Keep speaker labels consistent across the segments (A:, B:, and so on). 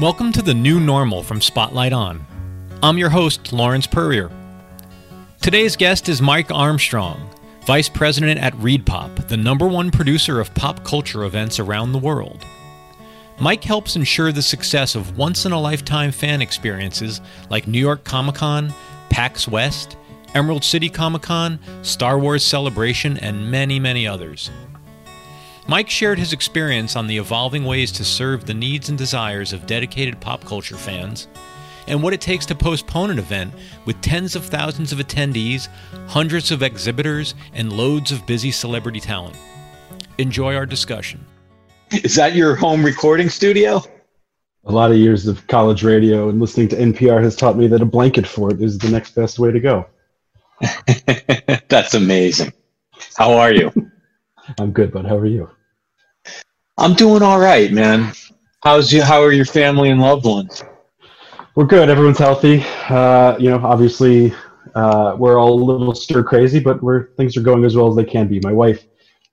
A: Welcome to the new normal from Spotlight On. I'm your host, Lawrence Purrier. Today's guest is Mike Armstrong, Vice President at ReedPop, the number one producer of pop culture events around the world. Mike helps ensure the success of once in a lifetime fan experiences like New York Comic Con, PAX West, Emerald City Comic Con, Star Wars Celebration, and many, many others. Mike shared his experience on the evolving ways to serve the needs and desires of dedicated pop culture fans, and what it takes to postpone an event with tens of thousands of attendees, hundreds of exhibitors, and loads of busy celebrity talent. Enjoy our discussion.
B: Is that your home recording studio?
C: A lot of years of college radio and listening to NPR has taught me that a blanket fort is the next best way to go.
B: That's amazing. How are you?
C: I'm good, bud. How are you?
B: I'm doing all right, man. How's you? How are your family and loved ones?
C: We're good. Everyone's healthy. Uh, you know, obviously, uh, we're all a little stir crazy, but we're things are going as well as they can be. My wife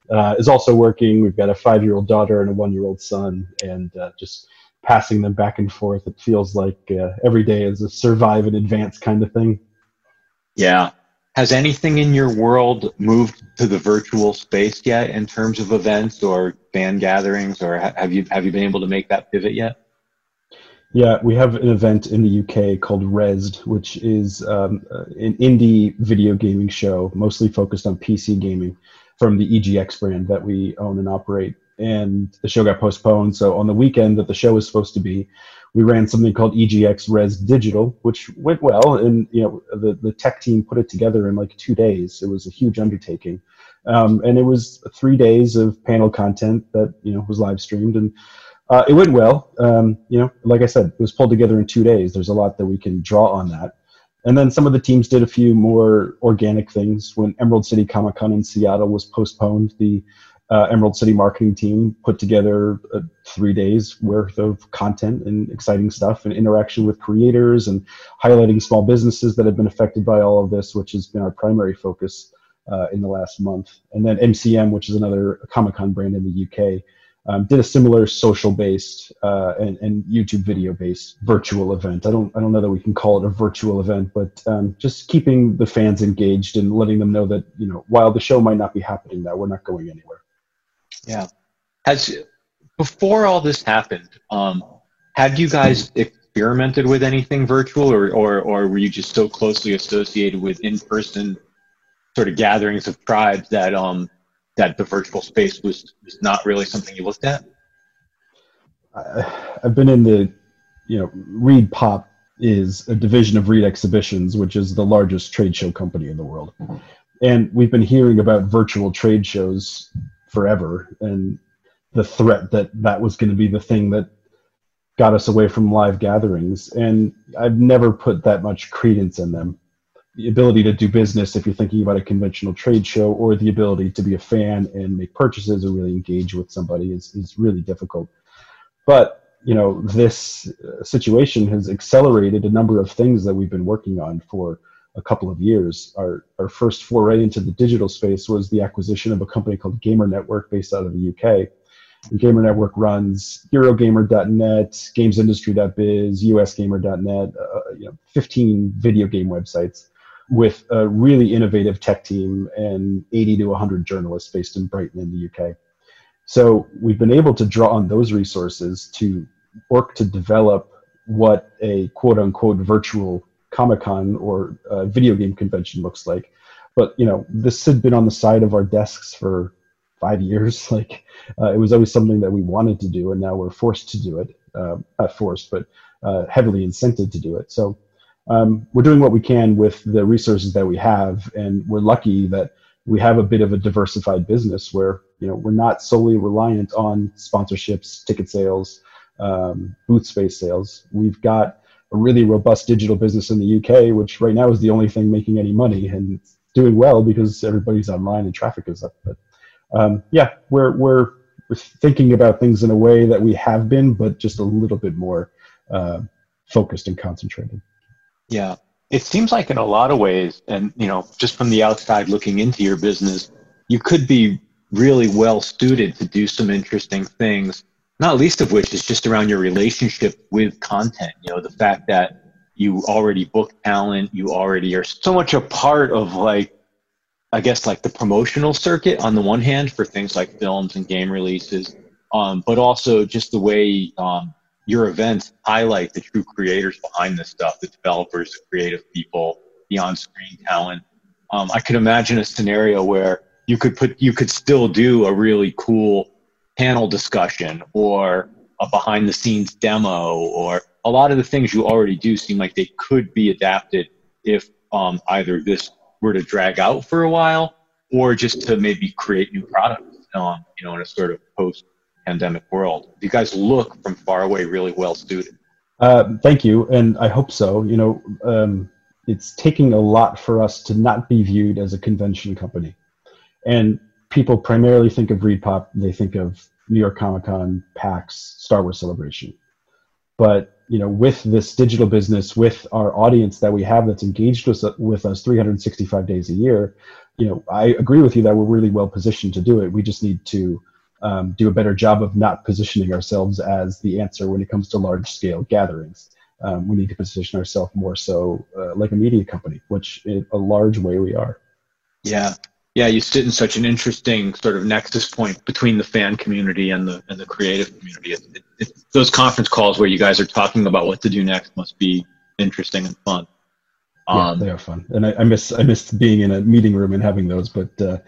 C: uh, is also working. We've got a five-year-old daughter and a one-year-old son, and uh, just passing them back and forth. It feels like uh, every day is a survive and advance kind of thing.
B: Yeah, has anything in your world moved to the virtual space yet in terms of events or fan gatherings or have you have you been able to make that pivot yet
C: yeah we have an event in the uk called Rezzed which is um, an indie video gaming show mostly focused on pc gaming from the egx brand that we own and operate and the show got postponed so on the weekend that the show was supposed to be we ran something called EGX Rezzed Digital, which went well, and you know the the tech team put it together in like two days. It was a huge undertaking, um, and it was three days of panel content that you know was live streamed, and uh, it went well. Um, you know, like I said, it was pulled together in two days. There's a lot that we can draw on that. And then some of the teams did a few more organic things. When Emerald City Comic Con in Seattle was postponed, the uh, Emerald City marketing team put together uh, three days worth of content and exciting stuff and interaction with creators and highlighting small businesses that have been affected by all of this, which has been our primary focus uh, in the last month. And then MCM, which is another Comic Con brand in the UK, um, did a similar social-based uh, and, and, YouTube video-based virtual event. I don't I don't know that we can call it a virtual event, but um, just keeping the fans engaged and letting them know that you know while the show might not be happening, that we're not going anywhere.
B: Yeah. Has before all this happened, um, had you guys experimented with anything virtual, or, or or were you just so closely associated with in-person sort of gatherings of tribes that um that the virtual space was, was not really something you looked at?
C: I've been in the, you know, Reed Pop is a division of Reed Exhibitions, which is the largest trade show company in the world. Mm-hmm. And we've been hearing about virtual trade shows forever and the threat that that was going to be the thing that got us away from live gatherings and i've never put that much credence in them the ability to do business if you're thinking about a conventional trade show or the ability to be a fan and make purchases or really engage with somebody is, is really difficult but you know this uh, situation has accelerated a number of things that we've been working on for a couple of years. Our, our first foray into the digital space was the acquisition of a company called Gamer Network based out of the UK. And Gamer Network runs Eurogamer.net, GamesIndustry.biz, USGamer.net, uh, you know, 15 video game websites with a really innovative tech team and 80 to 100 journalists based in Brighton in the UK. So we've been able to draw on those resources to work to develop what a quote unquote virtual Comic Con or video game convention looks like. But you know, this had been on the side of our desks for five years. Like uh, it was always something that we wanted to do, and now we're forced to do it. Uh, not forced, but uh, heavily incented to do it. So um, we're doing what we can with the resources that we have, and we're lucky that we have a bit of a diversified business where you know we're not solely reliant on sponsorships, ticket sales, um, booth space sales. We've got a really robust digital business in the UK, which right now is the only thing making any money and doing well because everybody's online and traffic is up. But um, yeah, we're we're we're thinking about things in a way that we have been, but just a little bit more uh, focused and concentrated.
B: Yeah, it seems like in a lot of ways, and you know, just from the outside looking into your business, you could be really well suited to do some interesting things. Not least of which is just around your relationship with content. You know, the fact that you already book talent, you already are so much a part of like I guess like the promotional circuit on the one hand for things like films and game releases, um, but also just the way um, your events highlight the true creators behind this stuff, the developers, the creative people, the on-screen talent. Um, I could imagine a scenario where you could put you could still do a really cool panel discussion or a behind the scenes demo or a lot of the things you already do seem like they could be adapted if um, either this were to drag out for a while or just to maybe create new products um, you know in a sort of post pandemic world you guys look from far away really well suited
C: uh, thank you and i hope so you know um, it's taking a lot for us to not be viewed as a convention company and people primarily think of ReedPop, they think of New York Comic Con, PAX, Star Wars Celebration. But you know, with this digital business, with our audience that we have that's engaged with, with us 365 days a year, you know, I agree with you that we're really well positioned to do it. We just need to um, do a better job of not positioning ourselves as the answer when it comes to large scale gatherings. Um, we need to position ourselves more so uh, like a media company, which in a large way we are.
B: Yeah, yeah, you sit in such an interesting sort of nexus point between the fan community and the and the creative community. It, it, it, those conference calls where you guys are talking about what to do next must be interesting and fun.
C: Um, yeah, they are fun, and I, I, miss I miss being in a meeting room and having those. But uh,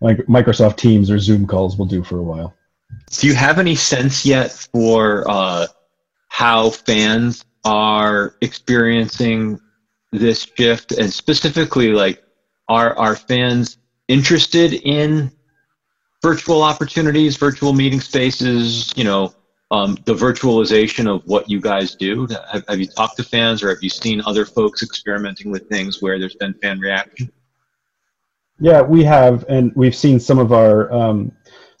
C: like Microsoft Teams or Zoom calls will do for a while.
B: Do you have any sense yet for uh, how fans are experiencing this shift, and specifically like are are fans interested in virtual opportunities, virtual meeting spaces? You know, um, the virtualization of what you guys do. Have, have you talked to fans, or have you seen other folks experimenting with things where there's been fan reaction?
C: Yeah, we have, and we've seen some of our. Um,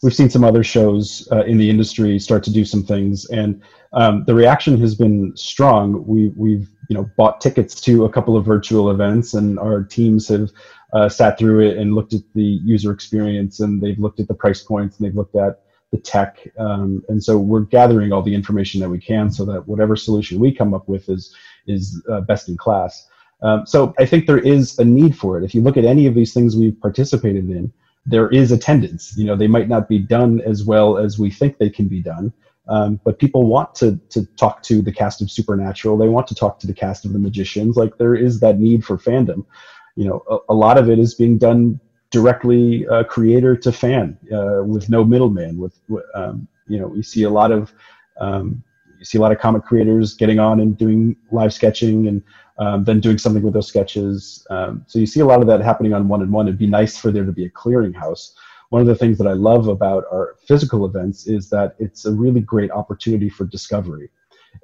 C: we've seen some other shows uh, in the industry start to do some things, and um, the reaction has been strong. We, we've you know bought tickets to a couple of virtual events, and our teams have uh, sat through it and looked at the user experience and they've looked at the price points and they've looked at the tech. Um, and so we're gathering all the information that we can so that whatever solution we come up with is, is uh, best in class. Um, so I think there is a need for it. If you look at any of these things we've participated in, there is attendance. You know, they might not be done as well as we think they can be done, um, but people want to to talk to the cast of Supernatural. They want to talk to the cast of The Magicians. Like there is that need for fandom you know, a, a lot of it is being done directly uh, creator to fan uh, with no middleman. With um, you know, you see a lot of um, you see a lot of comic creators getting on and doing live sketching and um, then doing something with those sketches. Um, so you see a lot of that happening on one and one. It'd be nice for there to be a clearinghouse. One of the things that I love about our physical events is that it's a really great opportunity for discovery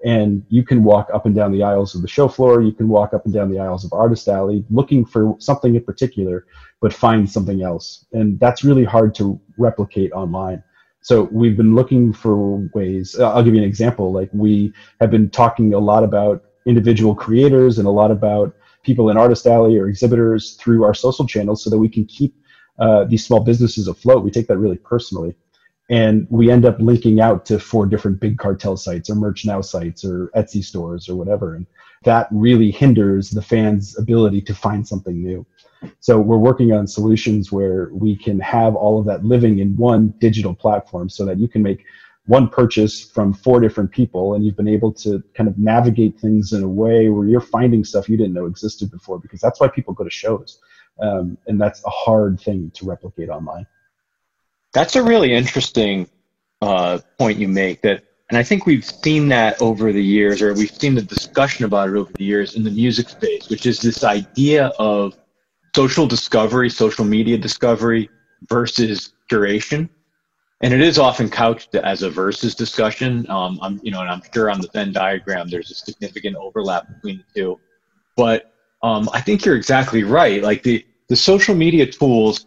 C: and you can walk up and down the aisles of the show floor you can walk up and down the aisles of artist alley looking for something in particular but find something else and that's really hard to replicate online so we've been looking for ways i'll give you an example like we have been talking a lot about individual creators and a lot about people in artist alley or exhibitors through our social channels so that we can keep uh, these small businesses afloat. We take that really personally. And we end up linking out to four different big cartel sites or merch now sites or etsy stores or whatever. And that really hinders the fans ability to find something new. So we're working on solutions where we can have all of that living in one digital platform so that you can make one purchase from four different people and you've been able to kind of navigate things in a way where you're finding stuff you didn't know existed before because that's why people go to shows um, and that's a hard thing to replicate online
B: that's a really interesting uh, point you make. That, and I think we've seen that over the years, or we've seen the discussion about it over the years in the music space, which is this idea of social discovery, social media discovery versus curation. And it is often couched as a versus discussion. Um, I'm, you know, and I'm sure on the Venn diagram there's a significant overlap between the two. But um, I think you're exactly right. Like the the social media tools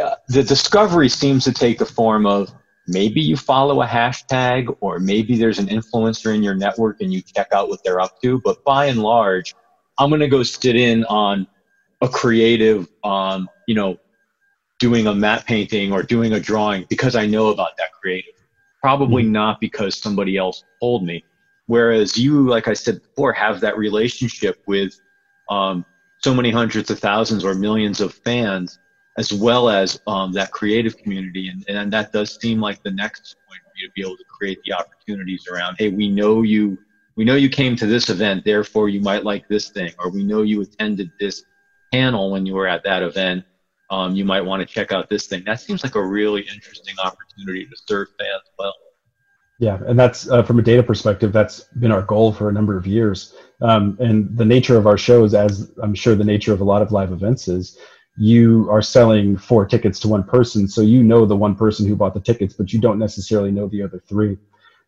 B: uh, the discovery seems to take the form of maybe you follow a hashtag or maybe there's an influencer in your network and you check out what they're up to. But by and large, I'm going to go sit in on a creative, um, you know, doing a matte painting or doing a drawing because I know about that creative. Probably mm-hmm. not because somebody else told me. Whereas you, like I said before, have that relationship with um, so many hundreds of thousands or millions of fans as well as um, that creative community. And, and that does seem like the next point for you to be able to create the opportunities around, hey, we know you, we know you came to this event, therefore you might like this thing, or we know you attended this panel when you were at that event. Um, you might want to check out this thing. That seems like a really interesting opportunity to serve fans well.
C: Yeah, and that's uh, from a data perspective, that's been our goal for a number of years. Um, and the nature of our shows, as I'm sure the nature of a lot of live events is, you are selling four tickets to one person, so you know the one person who bought the tickets, but you don't necessarily know the other three.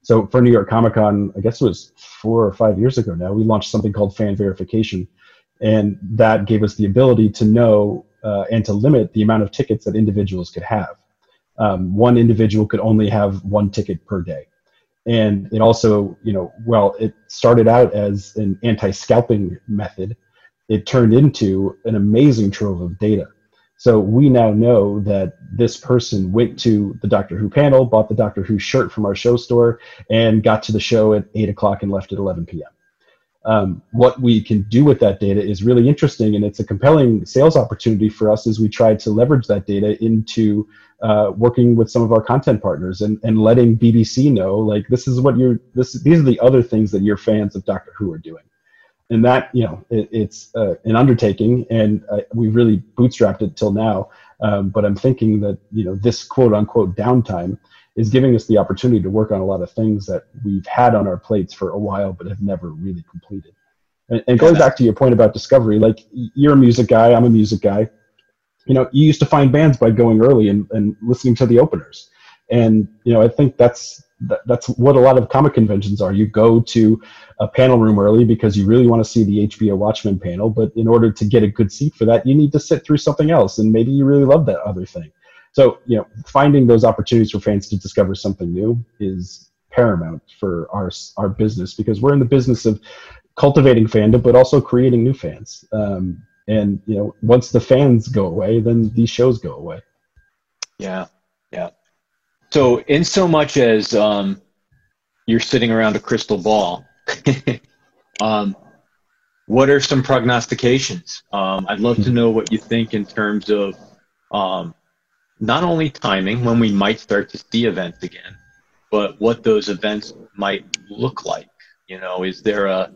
C: So for New York Comic Con, I guess it was four or five years ago now, we launched something called fan verification, and that gave us the ability to know uh, and to limit the amount of tickets that individuals could have. Um, one individual could only have one ticket per day. And it also, you know, well, it started out as an anti-scalping method it turned into an amazing trove of data. So we now know that this person went to the Doctor Who panel, bought the Doctor Who shirt from our show store, and got to the show at 8 o'clock and left at 11 p.m. Um, what we can do with that data is really interesting, and it's a compelling sales opportunity for us as we try to leverage that data into uh, working with some of our content partners and, and letting BBC know, like, this is what you're, this, these are the other things that your fans of Doctor Who are doing. And that you know it, it's uh, an undertaking and uh, we really bootstrapped it till now. Um, but i'm thinking that you know this quote unquote downtime is giving us the opportunity to work on a lot of things that we've had on our plates for a while but have never really completed and, and going back to your point about discovery like you're a music guy i'm a music guy you know you used to find bands by going early and, and listening to the openers and you know i think that's that, that's what a lot of comic conventions are. You go to a panel room early because you really want to see the HBO Watchmen panel, but in order to get a good seat for that, you need to sit through something else, and maybe you really love that other thing. So, you know, finding those opportunities for fans to discover something new is paramount for our our business because we're in the business of cultivating fandom, but also creating new fans. Um, and you know, once the fans go away, then these shows go away.
B: Yeah, yeah. So, in so much as um, you're sitting around a crystal ball, um, what are some prognostications? Um, I'd love to know what you think in terms of um, not only timing when we might start to see events again, but what those events might look like. You know, is there a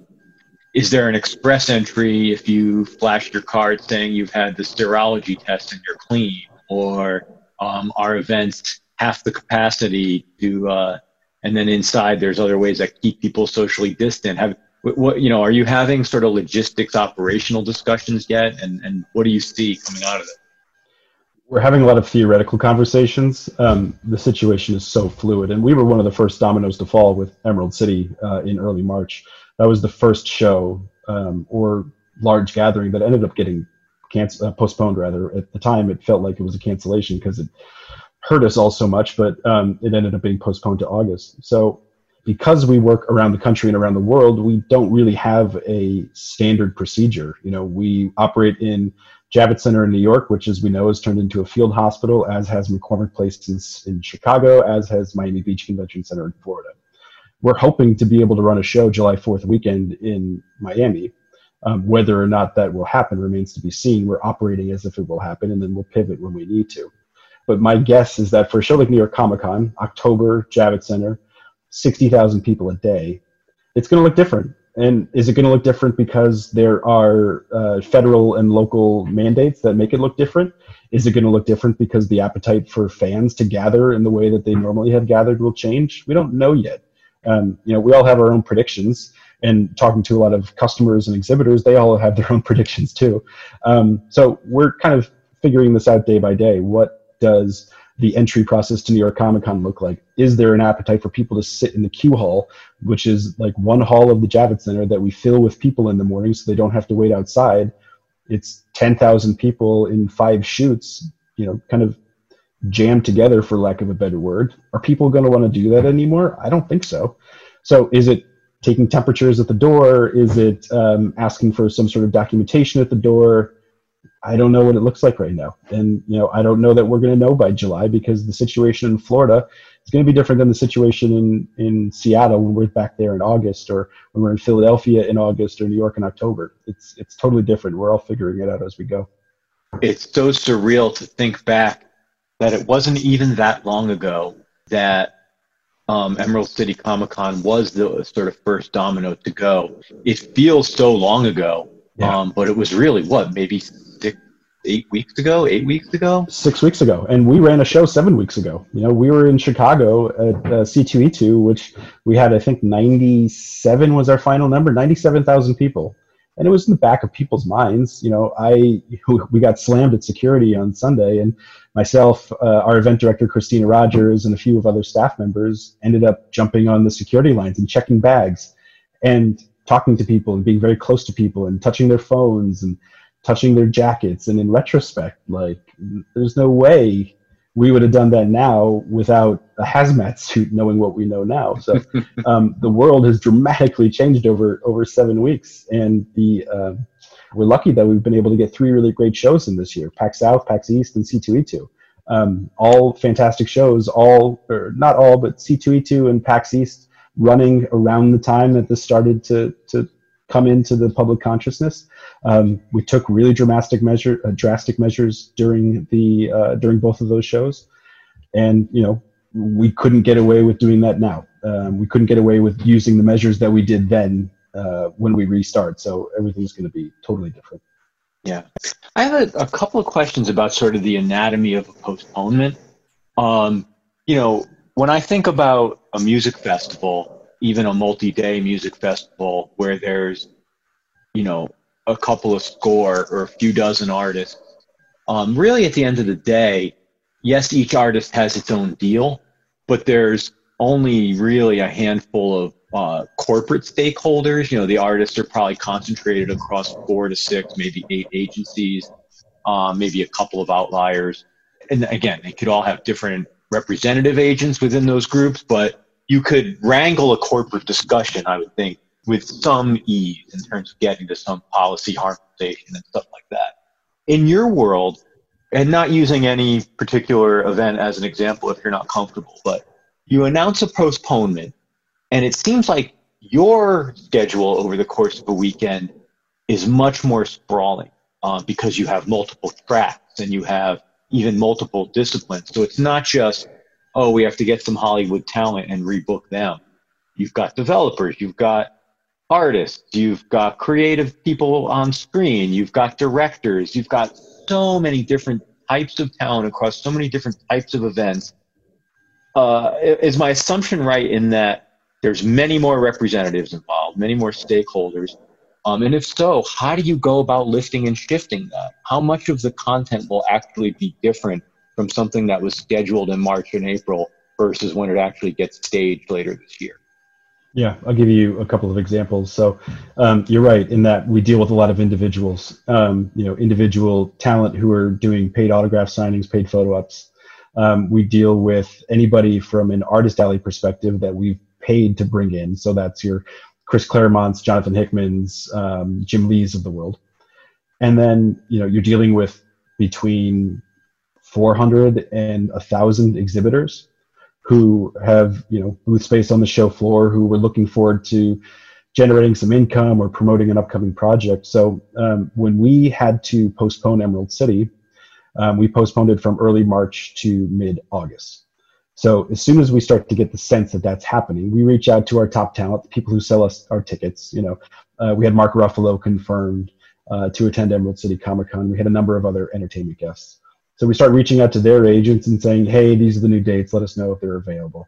B: is there an express entry if you flash your card saying you've had the serology test and you're clean, or um, are events half the capacity to uh, and then inside there's other ways that keep people socially distant? Have what you know are you having sort of logistics operational discussions yet? And and what do you see coming out of it
C: we're having a lot of theoretical conversations um, the situation is so fluid and we were one of the first dominoes to fall with emerald city uh, in early march that was the first show um, or large gathering that ended up getting canc- uh, postponed rather at the time it felt like it was a cancellation because it hurt us all so much, but um, it ended up being postponed to August. So because we work around the country and around the world, we don't really have a standard procedure. You know, we operate in Javits Center in New York, which, as we know, has turned into a field hospital, as has McCormick Place in, Chicago, as has Miami Beach Convention Center in Florida. We're hoping to be able to run a show July 4th weekend in Miami. Um, whether or not that will happen remains to be seen. We're operating as if it will happen, and then we'll pivot when we need to. But my guess is that for a show like New York Comic Con, October, Javits Center, 60,000 people a day, it's going to look different. And is it going to look different because there are uh, federal and local mandates that make it look different? Is it going to look different because the appetite for fans to gather in the way that they normally have gathered will change? We don't know yet. Um, you know, we all have our own predictions. And talking to a lot of customers and exhibitors, they all have their own predictions too. Um, so we're kind of figuring this out day by day. What does the entry process to New York Comic Con look like? Is there an appetite for people to sit in the queue hall, which is like one hall of the Javits Center that we fill with people in the morning so they don't have to wait outside? It's 10,000 people in five chutes, you know, kind of jammed together, for lack of a better word. Are people going to want to do that anymore? I don't think so. So is it taking temperatures at the door? Is it um, asking for some sort of documentation at the door? I don't know what it looks like right now. And, you know, I don't know that we're going to know by July because the situation in Florida is going to be different than the situation in, in Seattle when we're back there in August or when we're in Philadelphia in August or New York in October. It's, it's totally different. We're all figuring it out as we go.
B: It's so surreal to think back that it wasn't even that long ago that um, Emerald City Comic Con was the sort of first domino to go. It feels so long ago, yeah. um, but it was really what maybe eight weeks ago, eight weeks ago,
C: six weeks ago, and we ran a show seven weeks ago. You know, we were in Chicago at uh, C2E2, which we had, I think, 97 was our final number, 97,000 people and it was in the back of people's minds. You know, I we got slammed at security on Sunday, and myself, uh, our event director Christina Rogers, and a few of other staff members ended up jumping on the security lines and checking bags, and talking to people and being very close to people and touching their phones and touching their jackets. And in retrospect, like there's no way we would have done that now without a hazmat suit knowing what we know now. So um, the world has dramatically changed over over seven weeks. And the uh, we're lucky that we've been able to get three really great shows in this year pax south pax east and c2e2 um, all fantastic shows all or not all but c2e2 and pax east running around the time that this started to to come into the public consciousness. Um, we took really dramatic measure, uh, drastic measures during the uh, during both of those shows, and you know we couldn't get away with doing that now. Um, we couldn't get away with using the measures that we did then uh, when we restart. So everything's going to be totally different.
B: Yeah, I have a, a, couple of questions about sort of the anatomy of a postponement. Um, you know, when I think about a music festival, even a multi-day music festival where there's you know a couple of score or a few dozen artists. Um, really at the end of the day yes each artist has its own deal but there's only really a handful of uh, corporate stakeholders. You know the artists are probably concentrated across four to six maybe eight agencies um, maybe a couple of outliers. And again they could all have different representative agents within those groups but you could wrangle a corporate discussion, I would think, with some ease in terms of getting to some policy harmonization and stuff like that. In your world, and not using any particular event as an example if you're not comfortable, but you announce a postponement, and it seems like your schedule over the course of a weekend is much more sprawling uh, because you have multiple tracks and you have even multiple disciplines. So it's not just oh, we have to get some Hollywood talent and rebook them. You've got developers, you've got artists, you've got creative people on screen, you've got directors, you've got so many different types of talent across so many different types of events. Uh, is my assumption right in that there's many more representatives involved, many more stakeholders? Um, and if so, how do you go about lifting and shifting that? How much of the content will actually be different from something that was scheduled in March and April versus when it actually gets staged later this year.
C: Yeah, I'll give you a couple of examples. So um, you're right in that we deal with a lot of individuals, um, you know, individual talent who are doing paid autograph signings, paid photo ups. Um, we deal with anybody from an artist alley perspective that we've paid to bring in. So that's your Chris Claremont's, Jonathan Hickman's, um, Jim Lee's of the world. And then, you know, you're dealing with between 400 and 1,000 exhibitors who have you know booth space on the show floor who were looking forward to generating some income or promoting an upcoming project. So um, when we had to postpone Emerald City, um, we postponed it from early March to mid August. So as soon as we start to get the sense that that's happening, we reach out to our top talent, the people who sell us our tickets. You know, uh, we had Mark Ruffalo confirmed uh, to attend Emerald City Comic Con. We had a number of other entertainment guests. So we start reaching out to their agents and saying, hey, these are the new dates. Let us know if they're available.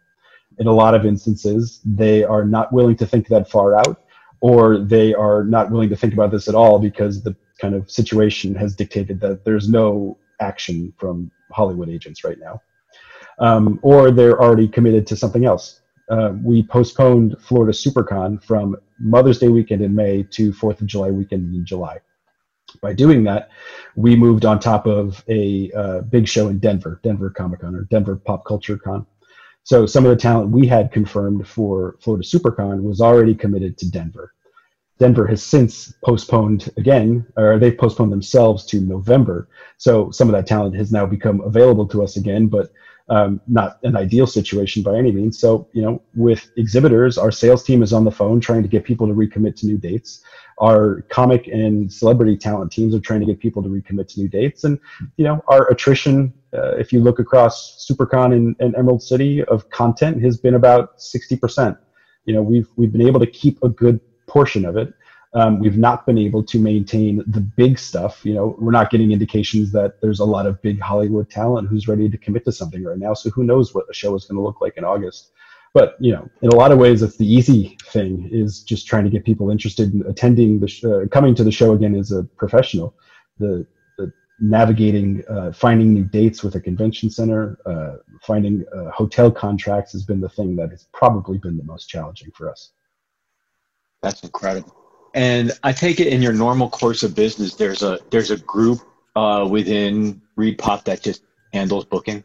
C: In a lot of instances, they are not willing to think that far out, or they are not willing to think about this at all because the kind of situation has dictated that there's no action from Hollywood agents right now. Um, or they're already committed to something else. Uh, we postponed Florida SuperCon from Mother's Day weekend in May to 4th of July weekend in July. By doing that, we moved on top of a uh, big show in Denver, Denver Comic Con or Denver Pop Culture Con. So some of the talent we had confirmed for Florida SuperCon was already committed to Denver. Denver has since postponed again, or they've postponed themselves to November. So some of that talent has now become available to us again, but um, not an ideal situation by any means. So, you know, with exhibitors, our sales team is on the phone trying to get people to recommit to new dates. Our comic and celebrity talent teams are trying to get people to recommit to new dates. And, you know, our attrition, uh, if you look across SuperCon and, and Emerald City of content, has been about 60%. You know, we've, we've been able to keep a good portion of it. Um, we've not been able to maintain the big stuff. You know, we're not getting indications that there's a lot of big Hollywood talent who's ready to commit to something right now. So who knows what a show is going to look like in August. But you know, in a lot of ways, it's the easy thing is just trying to get people interested in attending the sh- uh, coming to the show again as a professional. The, navigating, uh, finding new dates with a convention center, uh, finding uh, hotel contracts has been the thing that has probably been the most challenging for us.
B: That's incredible. And I take it in your normal course of business, there's a there's a group uh, within ReedPop that just handles booking.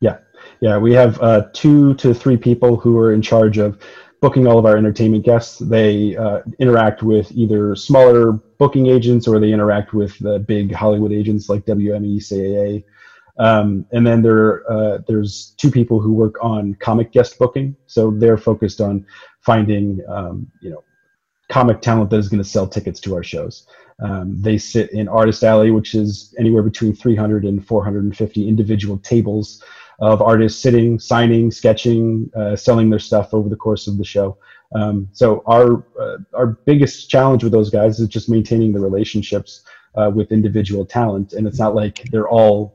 C: Yeah, yeah, we have uh, two to three people who are in charge of booking all of our entertainment guests. They uh, interact with either smaller booking agents or they interact with the big Hollywood agents like WME, CAA. Um, and then there, uh, there's two people who work on comic guest booking. So they're focused on finding, um, you know, comic talent that is going to sell tickets to our shows. Um, they sit in Artist Alley, which is anywhere between 300 and 450 individual tables of artists sitting, signing, sketching, uh, selling their stuff over the course of the show. Um, so our uh, our biggest challenge with those guys is just maintaining the relationships uh, with individual talent, and it's not like they're all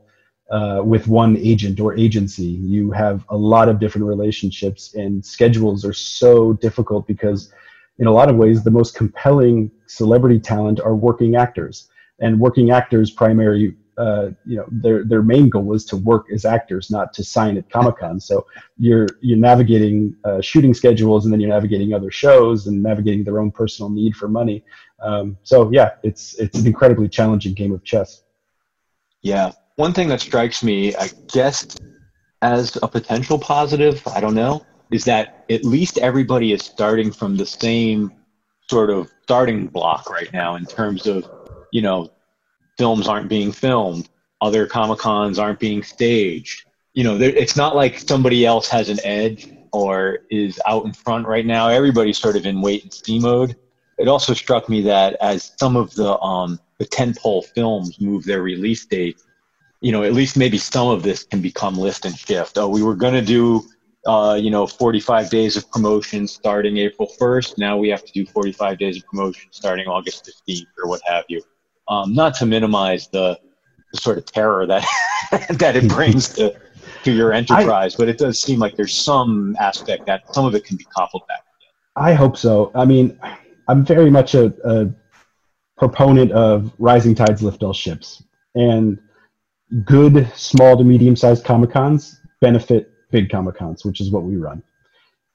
C: uh, with one agent or agency. You have a lot of different relationships, and schedules are so difficult because in a lot of ways, the most compelling celebrity talent are working actors. And working actors' primary, uh, you know, their their main goal is to work as actors, not to sign at Comic Con. So you're you're navigating uh, shooting schedules, and then you're navigating other shows, and navigating their own personal need for money. Um, so yeah, it's it's an incredibly challenging game of chess.
B: Yeah, one thing that strikes me, I guess, as a potential positive, I don't know, is that at least everybody is starting from the same sort of starting block right now in terms of, you know, films aren't being filmed, other Comic Cons aren't being staged. You know, it's not like somebody else has an edge or is out in front right now. Everybody's sort of in wait and see mode. It also struck me that as some of the um, the tentpole films move their release date, you know, at least maybe some of this can become lift and shift. Oh, we were going to do uh, you know, 45 days of promotion starting April 1st. Now we have to do 45 days of promotion starting August 15th or what have you. Um, not to minimize the, the, sort of terror that that it brings to to your enterprise, I, but it does seem like there's some aspect that some of it can be cobbled back.
C: I hope so. I mean, I'm very much a, a proponent of rising tides lift all ships, and good small to medium sized comic cons benefit big comic cons, which is what we run.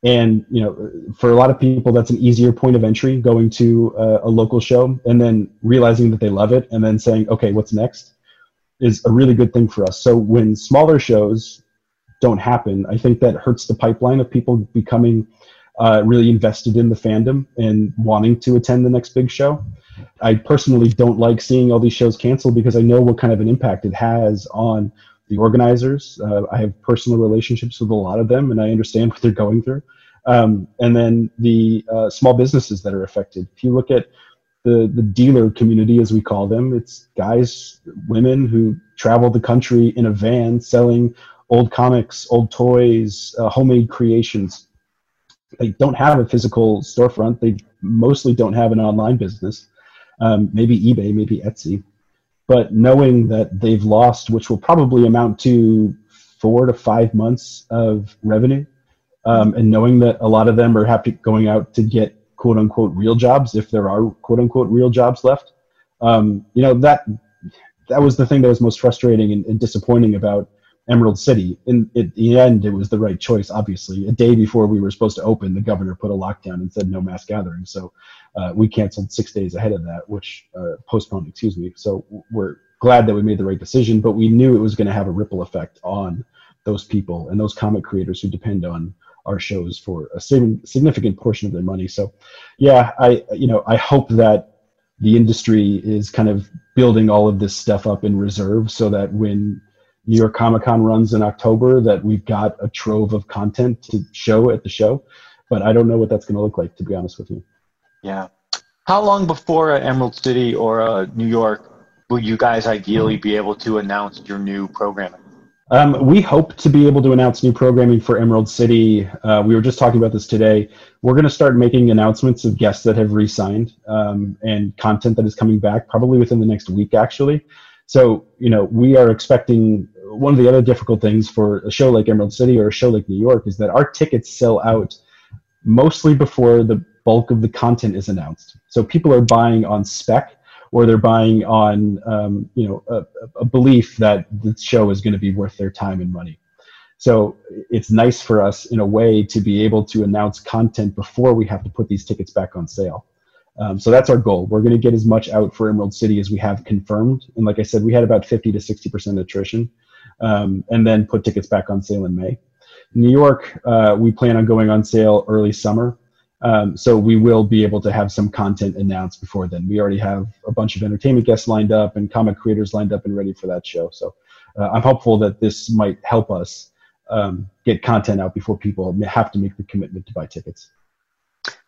C: And you know, for a lot of people, that's an easier point of entry going to a, a local show and then realizing that they love it and then saying, okay, what's next, is a really good thing for us. So when smaller shows don't happen, I think that hurts the pipeline of people becoming uh, really invested in the fandom and wanting to attend the next big show. I personally don't like seeing all these shows canceled because I know what kind of an impact it has on the organizers. Uh, I have personal relationships with a lot of them, and I understand what they're going through. Um, and then the uh, small businesses that are affected. If you look at the the dealer community, as we call them, it's guys, women who travel the country in a van selling old comics, old toys, uh, homemade creations. They don't have a physical storefront. They mostly don't have an online business. Um, maybe eBay, maybe Etsy but knowing that they've lost, which will probably amount to four to five months of revenue, um, and knowing that a lot of them are happy going out to get quote unquote real jobs, if there are quote unquote real jobs left, um, you know that that was the thing that was most frustrating and, and disappointing about Emerald City. In at the end, it was the right choice. Obviously, a day before we were supposed to open, the governor put a lockdown and said no mass gathering. So uh, we canceled six days ahead of that, which uh, postponed, excuse me. So we're glad that we made the right decision, but we knew it was going to have a ripple effect on those people and those comic creators who depend on our shows for a significant portion of their money. So, yeah, I you know I hope that the industry is kind of building all of this stuff up in reserve so that when New York Comic Con runs in October, that we've got a trove of content to show at the show. But I don't know what that's going to look like, to be honest with you.
B: Yeah. How long before uh, Emerald City or uh, New York will you guys ideally be able to announce your new programming?
C: Um, we hope to be able to announce new programming for Emerald City. Uh, we were just talking about this today. We're going to start making announcements of guests that have re-signed um, and content that is coming back, probably within the next week, actually. So, you know, we are expecting one of the other difficult things for a show like Emerald City or a show like New York is that our tickets sell out mostly before the bulk of the content is announced. So people are buying on spec or they're buying on um, you know a, a, belief that the show is going to be worth their time and money. So it's nice for us in a way to be able to announce content before we have to put these tickets back on sale. Um, so that's our goal. We're going to get as much out for Emerald City as we have confirmed. And like I said, we had about 50 to 60% attrition, um, and then put tickets back on sale in May. New York, uh, we plan on going on sale early summer. Um, so we will be able to have some content announced before then. We already have a bunch of entertainment guests lined up and comic creators lined up and ready for that show. So uh, I'm hopeful that this might help us um, get content out before people have to make the commitment to buy tickets.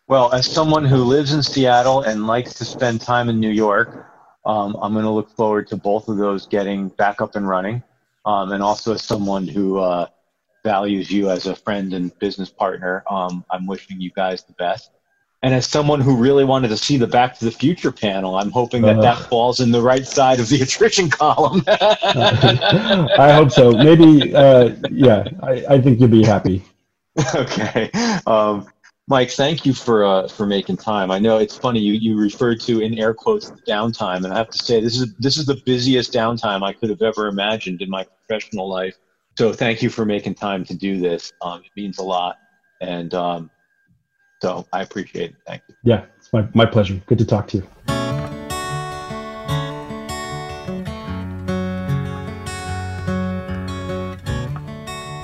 B: Well, as someone who lives in Seattle and likes to spend time in New York, um, I'm going to look forward to both of those getting back up and running. Um, and also as someone who uh, values you as a friend and business partner. Um, I'm wishing you guys the best. And as someone who really wanted to see the Back to the Future panel, I'm hoping that uh, that falls in the right side of the attrition column.
C: I hope so. Maybe, uh, yeah, I, I, think you'll be happy.
B: Okay. Um, Mike, thank you for uh, for making time. I know it's funny you, you referred to in air quotes the downtime, and I have to say this is this is the busiest downtime I could have ever imagined in my professional life. So thank you for making time to do this. Um, it means a lot. And um, so I appreciate it. Thank you.
C: Yeah, it's my, my pleasure. Good to talk to you.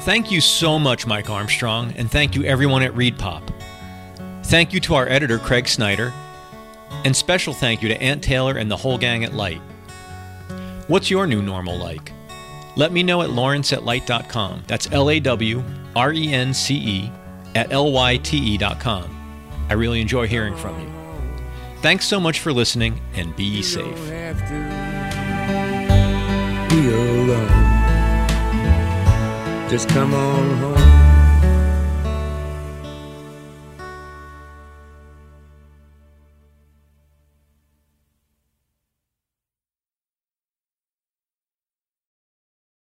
A: Thank you so much, Mike Armstrong, and thank you everyone at ReedPop. Thank you to our editor, Craig Snyder, and special thank you to Ant Taylor and the whole gang at Lyte. What's your new normal like? Let me know at lawrence at lyte.com. That's L A W R E N C E at L Y T E.com. I really enjoy hearing from you. Thanks so much for listening and be safe. Just come on home.